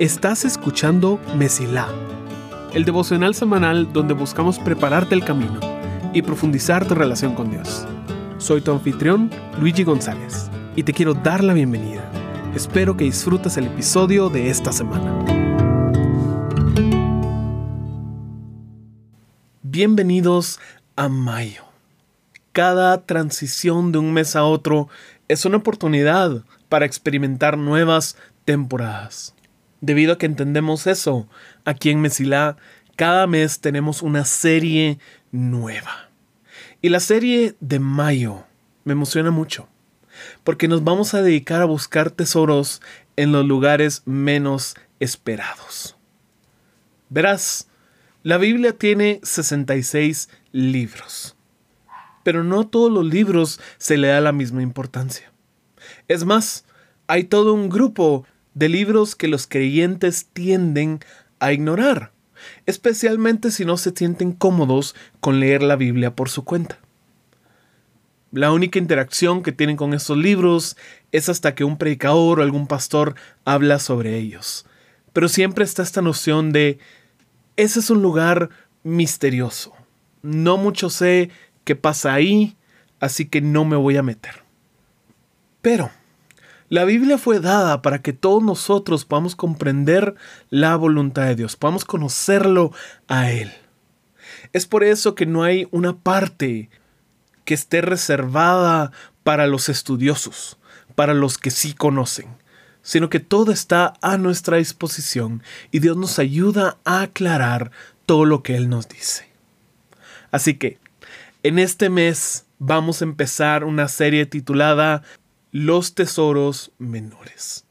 Estás escuchando Mesilá, el devocional semanal donde buscamos prepararte el camino y profundizar tu relación con Dios. Soy tu anfitrión, Luigi González, y te quiero dar la bienvenida. Espero que disfrutes el episodio de esta semana. Bienvenidos a mayo. Cada transición de un mes a otro es una oportunidad para experimentar nuevas temporadas. Debido a que entendemos eso, aquí en Mesilá, cada mes tenemos una serie nueva. Y la serie de mayo me emociona mucho, porque nos vamos a dedicar a buscar tesoros en los lugares menos esperados. Verás, la Biblia tiene 66 libros, pero no todos los libros se le da la misma importancia. Es más, hay todo un grupo de libros que los creyentes tienden a ignorar, especialmente si no se sienten cómodos con leer la Biblia por su cuenta. La única interacción que tienen con estos libros es hasta que un predicador o algún pastor habla sobre ellos. Pero siempre está esta noción de, ese es un lugar misterioso. No mucho sé qué pasa ahí, así que no me voy a meter. Pero, la Biblia fue dada para que todos nosotros podamos comprender la voluntad de Dios, podamos conocerlo a Él. Es por eso que no hay una parte que esté reservada para los estudiosos, para los que sí conocen, sino que todo está a nuestra disposición y Dios nos ayuda a aclarar todo lo que Él nos dice. Así que, en este mes vamos a empezar una serie titulada los tesoros menores,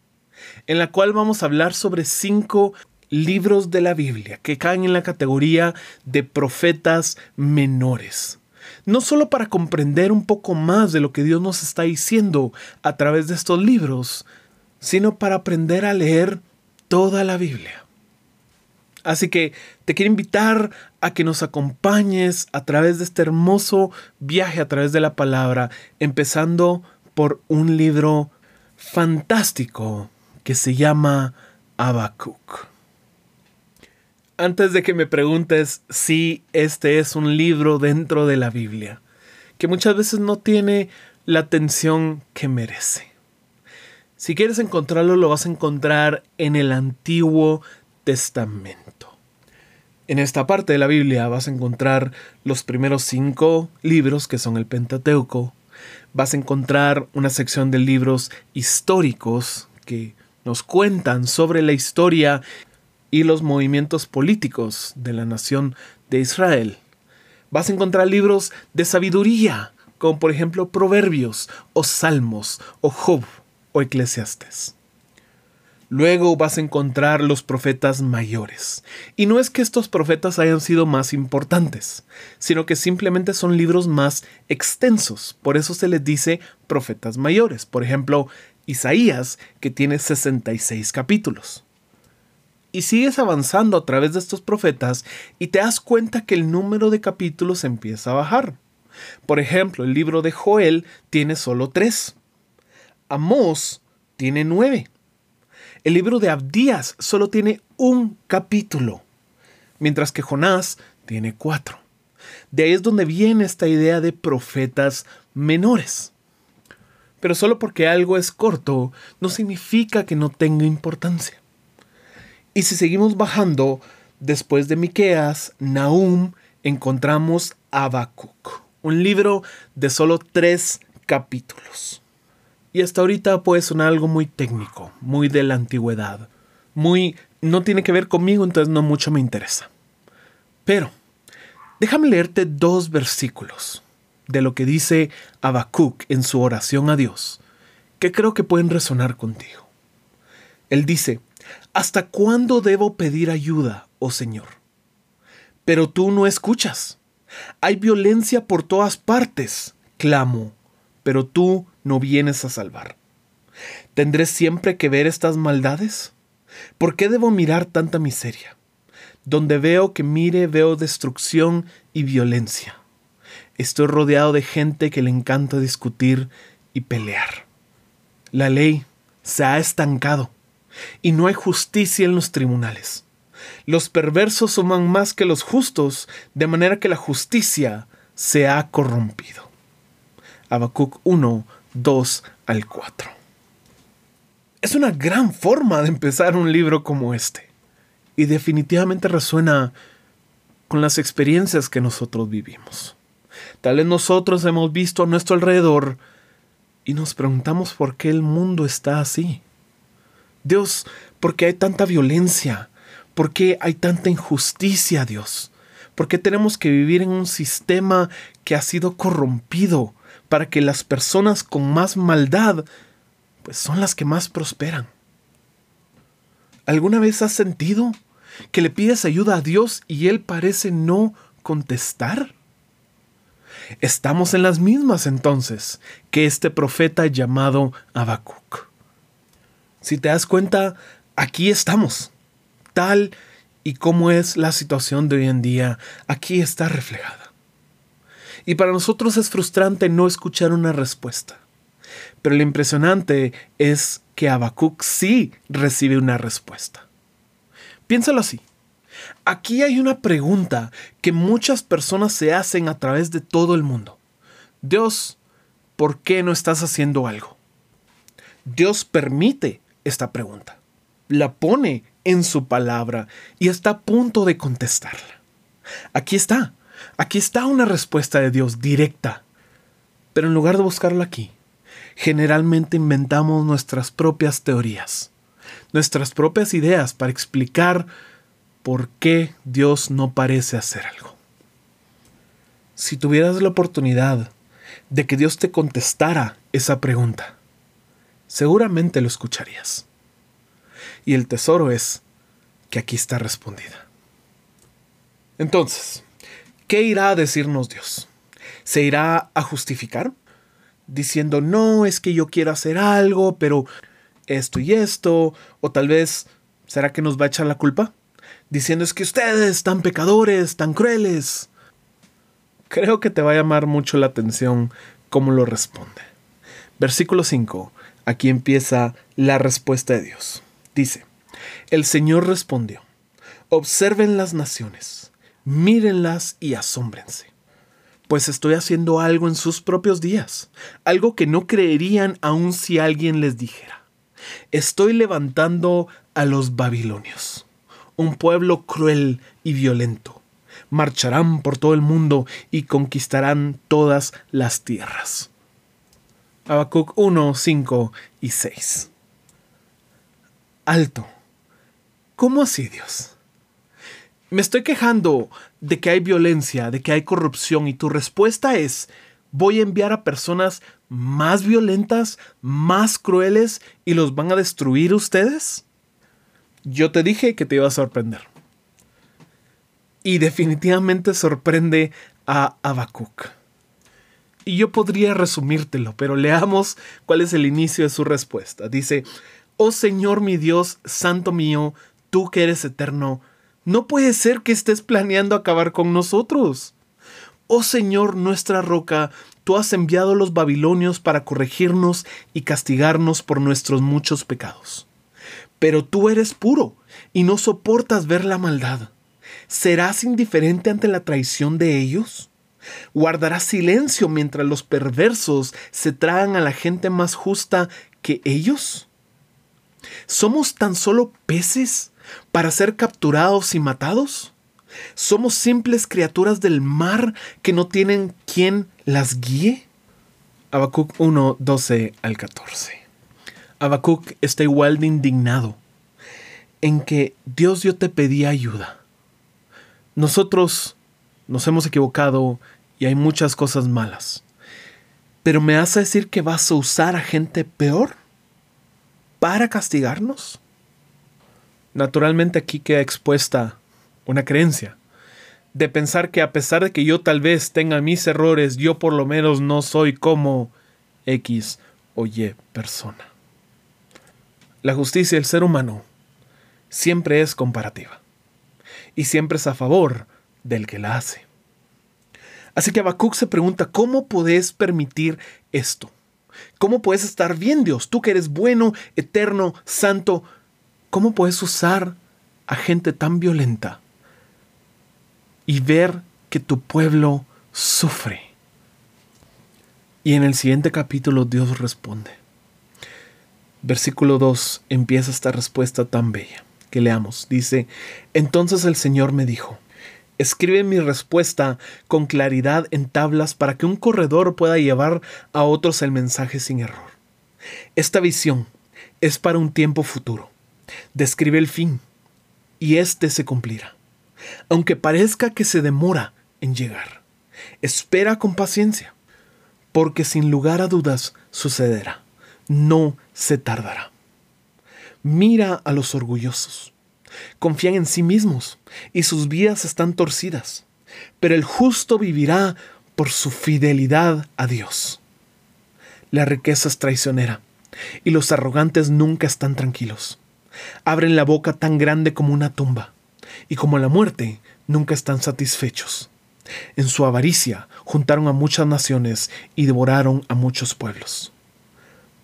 en la cual vamos a hablar sobre cinco libros de la Biblia que caen en la categoría de profetas menores. No solo para comprender un poco más de lo que Dios nos está diciendo a través de estos libros, sino para aprender a leer toda la Biblia. Así que te quiero invitar a que nos acompañes a través de este hermoso viaje a través de la palabra, empezando un libro fantástico que se llama Habacuc. Antes de que me preguntes si este es un libro dentro de la Biblia, que muchas veces no tiene la atención que merece. Si quieres encontrarlo, lo vas a encontrar en el Antiguo Testamento. En esta parte de la Biblia vas a encontrar los primeros cinco libros que son el Pentateuco, vas a encontrar una sección de libros históricos que nos cuentan sobre la historia y los movimientos políticos de la nación de Israel. Vas a encontrar libros de sabiduría, como por ejemplo Proverbios, o Salmos, o Job, o Eclesiastes. Luego vas a encontrar los profetas mayores. Y no es que estos profetas hayan sido más importantes, sino que simplemente son libros más extensos. Por eso se les dice profetas mayores. Por ejemplo, Isaías, que tiene 66 capítulos. Y sigues avanzando a través de estos profetas y te das cuenta que el número de capítulos empieza a bajar. Por ejemplo, el libro de Joel tiene solo tres. Amós tiene nueve. El libro de Abdías solo tiene un capítulo, mientras que Jonás tiene cuatro. De ahí es donde viene esta idea de profetas menores. Pero solo porque algo es corto no significa que no tenga importancia. Y si seguimos bajando, después de Miqueas, Nahum, encontramos Habacuc, un libro de solo tres capítulos. Y hasta ahorita puede sonar algo muy técnico, muy de la antigüedad, muy no tiene que ver conmigo, entonces no mucho me interesa. Pero déjame leerte dos versículos de lo que dice Habacuc en su oración a Dios, que creo que pueden resonar contigo. Él dice, ¿Hasta cuándo debo pedir ayuda, oh Señor? Pero tú no escuchas. Hay violencia por todas partes, clamo, pero tú no vienes a salvar. ¿Tendré siempre que ver estas maldades? ¿Por qué debo mirar tanta miseria? Donde veo que mire veo destrucción y violencia. Estoy rodeado de gente que le encanta discutir y pelear. La ley se ha estancado y no hay justicia en los tribunales. Los perversos suman más que los justos, de manera que la justicia se ha corrompido. Habacuc 1, 2 al 4. Es una gran forma de empezar un libro como este. Y definitivamente resuena con las experiencias que nosotros vivimos. Tal vez nosotros hemos visto a nuestro alrededor y nos preguntamos por qué el mundo está así. Dios, ¿por qué hay tanta violencia? ¿Por qué hay tanta injusticia, Dios? ¿Por qué tenemos que vivir en un sistema que ha sido corrompido para que las personas con más maldad pues son las que más prosperan? ¿Alguna vez has sentido que le pides ayuda a Dios y Él parece no contestar? Estamos en las mismas entonces que este profeta llamado Habacuc. Si te das cuenta, aquí estamos, tal y como es la situación de hoy en día, aquí está reflejada. Y para nosotros es frustrante no escuchar una respuesta. Pero lo impresionante es que Habacuc sí recibe una respuesta. Piénsalo así. Aquí hay una pregunta que muchas personas se hacen a través de todo el mundo. Dios, ¿por qué no estás haciendo algo? Dios permite esta pregunta, la pone en su palabra y está a punto de contestarla. Aquí está, aquí está una respuesta de Dios directa. Pero en lugar de buscarla aquí, generalmente inventamos nuestras propias teorías, nuestras propias ideas para explicar por qué Dios no parece hacer algo. Si tuvieras la oportunidad de que Dios te contestara esa pregunta, seguramente lo escucharías. Y el tesoro es que aquí está respondida. Entonces, ¿qué irá a decirnos Dios? ¿Se irá a justificar? Diciendo, no, es que yo quiero hacer algo, pero esto y esto, o tal vez, ¿será que nos va a echar la culpa? diciendo es que ustedes tan pecadores, tan crueles. Creo que te va a llamar mucho la atención cómo lo responde. Versículo 5. Aquí empieza la respuesta de Dios. Dice, el Señor respondió, observen las naciones, mírenlas y asómbrense, pues estoy haciendo algo en sus propios días, algo que no creerían aun si alguien les dijera. Estoy levantando a los babilonios un pueblo cruel y violento. Marcharán por todo el mundo y conquistarán todas las tierras. Habacuc 1, 5 y 6. Alto. ¿Cómo así, Dios? Me estoy quejando de que hay violencia, de que hay corrupción y tu respuesta es, voy a enviar a personas más violentas, más crueles y los van a destruir ustedes? Yo te dije que te iba a sorprender. Y definitivamente sorprende a Habacuc. Y yo podría resumírtelo, pero leamos cuál es el inicio de su respuesta. Dice, Oh Señor mi Dios, Santo mío, tú que eres eterno, no puede ser que estés planeando acabar con nosotros. Oh Señor, nuestra roca, tú has enviado a los babilonios para corregirnos y castigarnos por nuestros muchos pecados pero tú eres puro y no soportas ver la maldad. ¿Serás indiferente ante la traición de ellos? ¿Guardarás silencio mientras los perversos se tragan a la gente más justa que ellos? ¿Somos tan solo peces para ser capturados y matados? ¿Somos simples criaturas del mar que no tienen quien las guíe? Habacuc 1, 12 al 14. Habacuc está igual de indignado en que Dios yo te pedí ayuda. Nosotros nos hemos equivocado y hay muchas cosas malas. Pero me vas a decir que vas a usar a gente peor para castigarnos. Naturalmente aquí queda expuesta una creencia de pensar que a pesar de que yo tal vez tenga mis errores, yo por lo menos no soy como X o Y persona. La justicia del ser humano siempre es comparativa y siempre es a favor del que la hace. Así que Habacuc se pregunta, ¿cómo podés permitir esto? ¿Cómo puedes estar bien, Dios? Tú que eres bueno, eterno, santo. ¿Cómo puedes usar a gente tan violenta y ver que tu pueblo sufre? Y en el siguiente capítulo Dios responde. Versículo 2 empieza esta respuesta tan bella que leamos. Dice, entonces el Señor me dijo, escribe mi respuesta con claridad en tablas para que un corredor pueda llevar a otros el mensaje sin error. Esta visión es para un tiempo futuro. Describe el fin y éste se cumplirá. Aunque parezca que se demora en llegar, espera con paciencia, porque sin lugar a dudas sucederá no se tardará. Mira a los orgullosos. Confían en sí mismos y sus vidas están torcidas, pero el justo vivirá por su fidelidad a Dios. La riqueza es traicionera y los arrogantes nunca están tranquilos. Abren la boca tan grande como una tumba y como la muerte nunca están satisfechos. En su avaricia juntaron a muchas naciones y devoraron a muchos pueblos.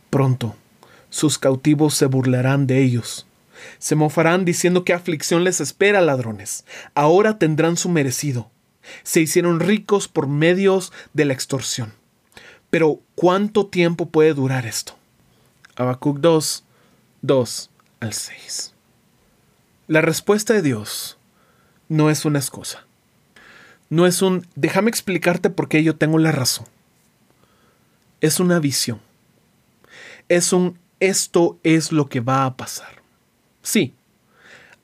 Pronto sus cautivos se burlarán de ellos. Se mofarán diciendo que aflicción les espera, ladrones. Ahora tendrán su merecido. Se hicieron ricos por medios de la extorsión. Pero ¿cuánto tiempo puede durar esto? Habacuc 2, 2 al 6. La respuesta de Dios no es una excusa. No es un déjame explicarte por qué yo tengo la razón. Es una visión es un esto es lo que va a pasar. Sí,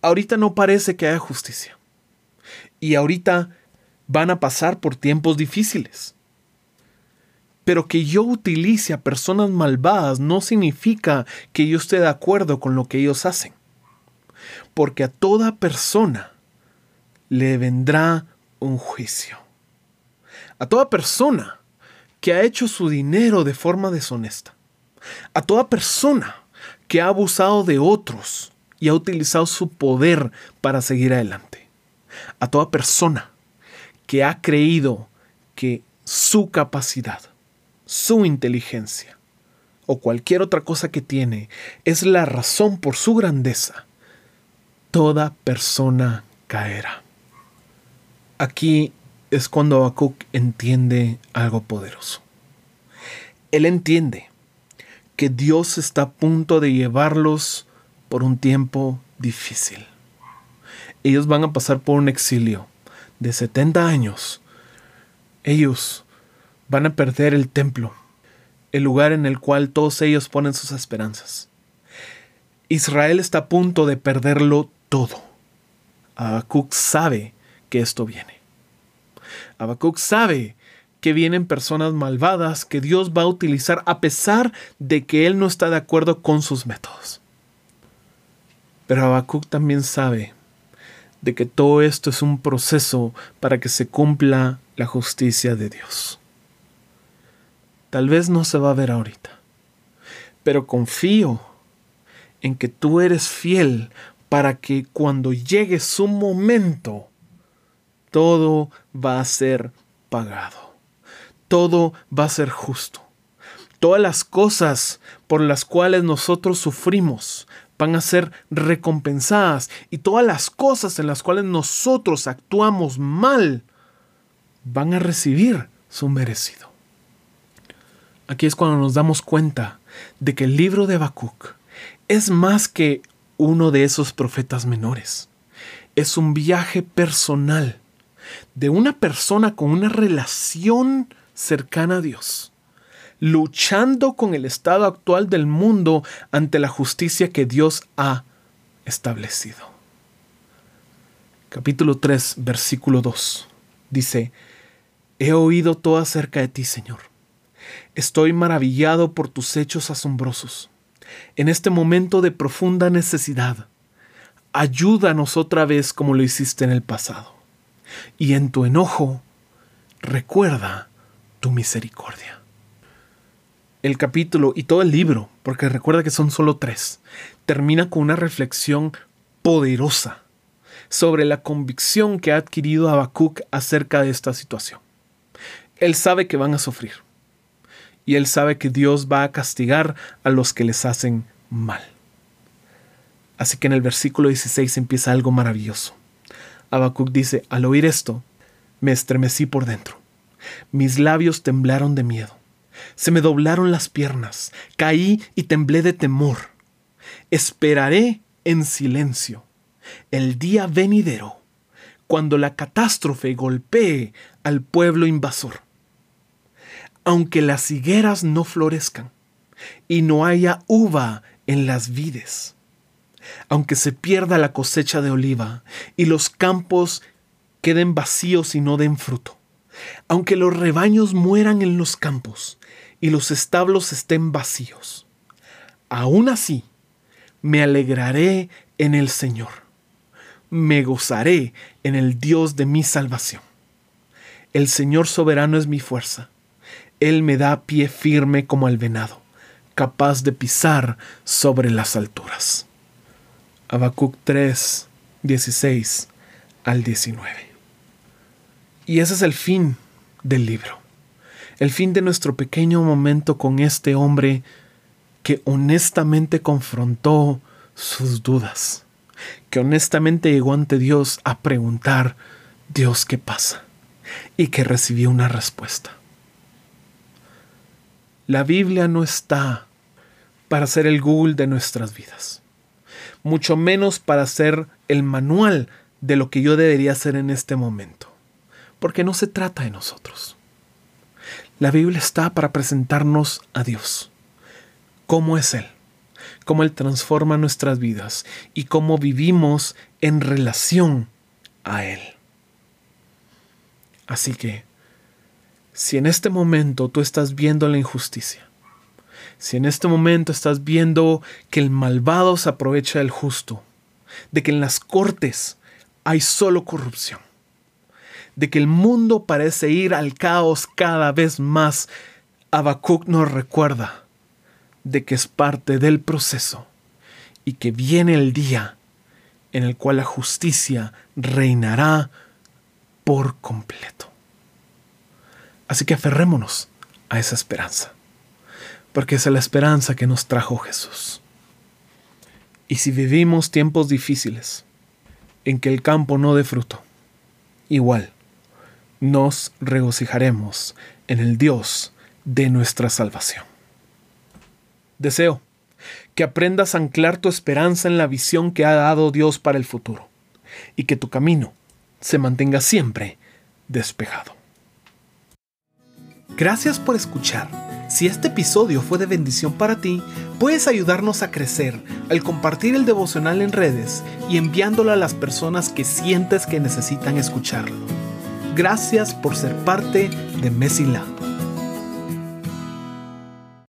ahorita no parece que haya justicia. Y ahorita van a pasar por tiempos difíciles. Pero que yo utilice a personas malvadas no significa que yo esté de acuerdo con lo que ellos hacen. Porque a toda persona le vendrá un juicio. A toda persona que ha hecho su dinero de forma deshonesta a toda persona que ha abusado de otros y ha utilizado su poder para seguir adelante. A toda persona que ha creído que su capacidad, su inteligencia o cualquier otra cosa que tiene es la razón por su grandeza, toda persona caerá. Aquí es cuando Habacuc entiende algo poderoso. Él entiende que Dios está a punto de llevarlos por un tiempo difícil. Ellos van a pasar por un exilio de 70 años. Ellos van a perder el templo, el lugar en el cual todos ellos ponen sus esperanzas. Israel está a punto de perderlo todo. Habacuc sabe que esto viene. Habacuc sabe que vienen personas malvadas que Dios va a utilizar a pesar de que Él no está de acuerdo con sus métodos. Pero Habacuc también sabe de que todo esto es un proceso para que se cumpla la justicia de Dios. Tal vez no se va a ver ahorita, pero confío en que tú eres fiel para que cuando llegue su momento, todo va a ser pagado todo va a ser justo. Todas las cosas por las cuales nosotros sufrimos van a ser recompensadas y todas las cosas en las cuales nosotros actuamos mal van a recibir su merecido. Aquí es cuando nos damos cuenta de que el libro de Habacuc es más que uno de esos profetas menores. Es un viaje personal de una persona con una relación cercana a Dios, luchando con el estado actual del mundo ante la justicia que Dios ha establecido. Capítulo 3, versículo 2. Dice, He oído todo acerca de ti, Señor. Estoy maravillado por tus hechos asombrosos. En este momento de profunda necesidad, ayúdanos otra vez como lo hiciste en el pasado. Y en tu enojo, recuerda tu misericordia. El capítulo y todo el libro, porque recuerda que son solo tres, termina con una reflexión poderosa sobre la convicción que ha adquirido Habacuc acerca de esta situación. Él sabe que van a sufrir y él sabe que Dios va a castigar a los que les hacen mal. Así que en el versículo 16 empieza algo maravilloso. Habacuc dice, al oír esto, me estremecí por dentro. Mis labios temblaron de miedo. Se me doblaron las piernas. Caí y temblé de temor. Esperaré en silencio el día venidero, cuando la catástrofe golpee al pueblo invasor. Aunque las higueras no florezcan y no haya uva en las vides, aunque se pierda la cosecha de oliva y los campos queden vacíos y no den fruto, aunque los rebaños mueran en los campos y los establos estén vacíos, aún así me alegraré en el Señor, me gozaré en el Dios de mi salvación. El Señor soberano es mi fuerza, Él me da pie firme como al venado, capaz de pisar sobre las alturas. Habacuc 3, 16 al 19. Y ese es el fin del libro. El fin de nuestro pequeño momento con este hombre que honestamente confrontó sus dudas, que honestamente llegó ante Dios a preguntar, Dios, ¿qué pasa? Y que recibió una respuesta. La Biblia no está para ser el Google de nuestras vidas mucho menos para ser el manual de lo que yo debería hacer en este momento, porque no se trata de nosotros. La Biblia está para presentarnos a Dios, cómo es Él, cómo Él transforma nuestras vidas y cómo vivimos en relación a Él. Así que, si en este momento tú estás viendo la injusticia, si en este momento estás viendo que el malvado se aprovecha del justo, de que en las cortes hay solo corrupción, de que el mundo parece ir al caos cada vez más, Habacuc nos recuerda de que es parte del proceso y que viene el día en el cual la justicia reinará por completo. Así que aferrémonos a esa esperanza porque es la esperanza que nos trajo Jesús. Y si vivimos tiempos difíciles, en que el campo no dé fruto, igual nos regocijaremos en el Dios de nuestra salvación. Deseo que aprendas a anclar tu esperanza en la visión que ha dado Dios para el futuro y que tu camino se mantenga siempre despejado. Gracias por escuchar si este episodio fue de bendición para ti, puedes ayudarnos a crecer al compartir el devocional en redes y enviándolo a las personas que sientes que necesitan escucharlo. Gracias por ser parte de Messi Lab.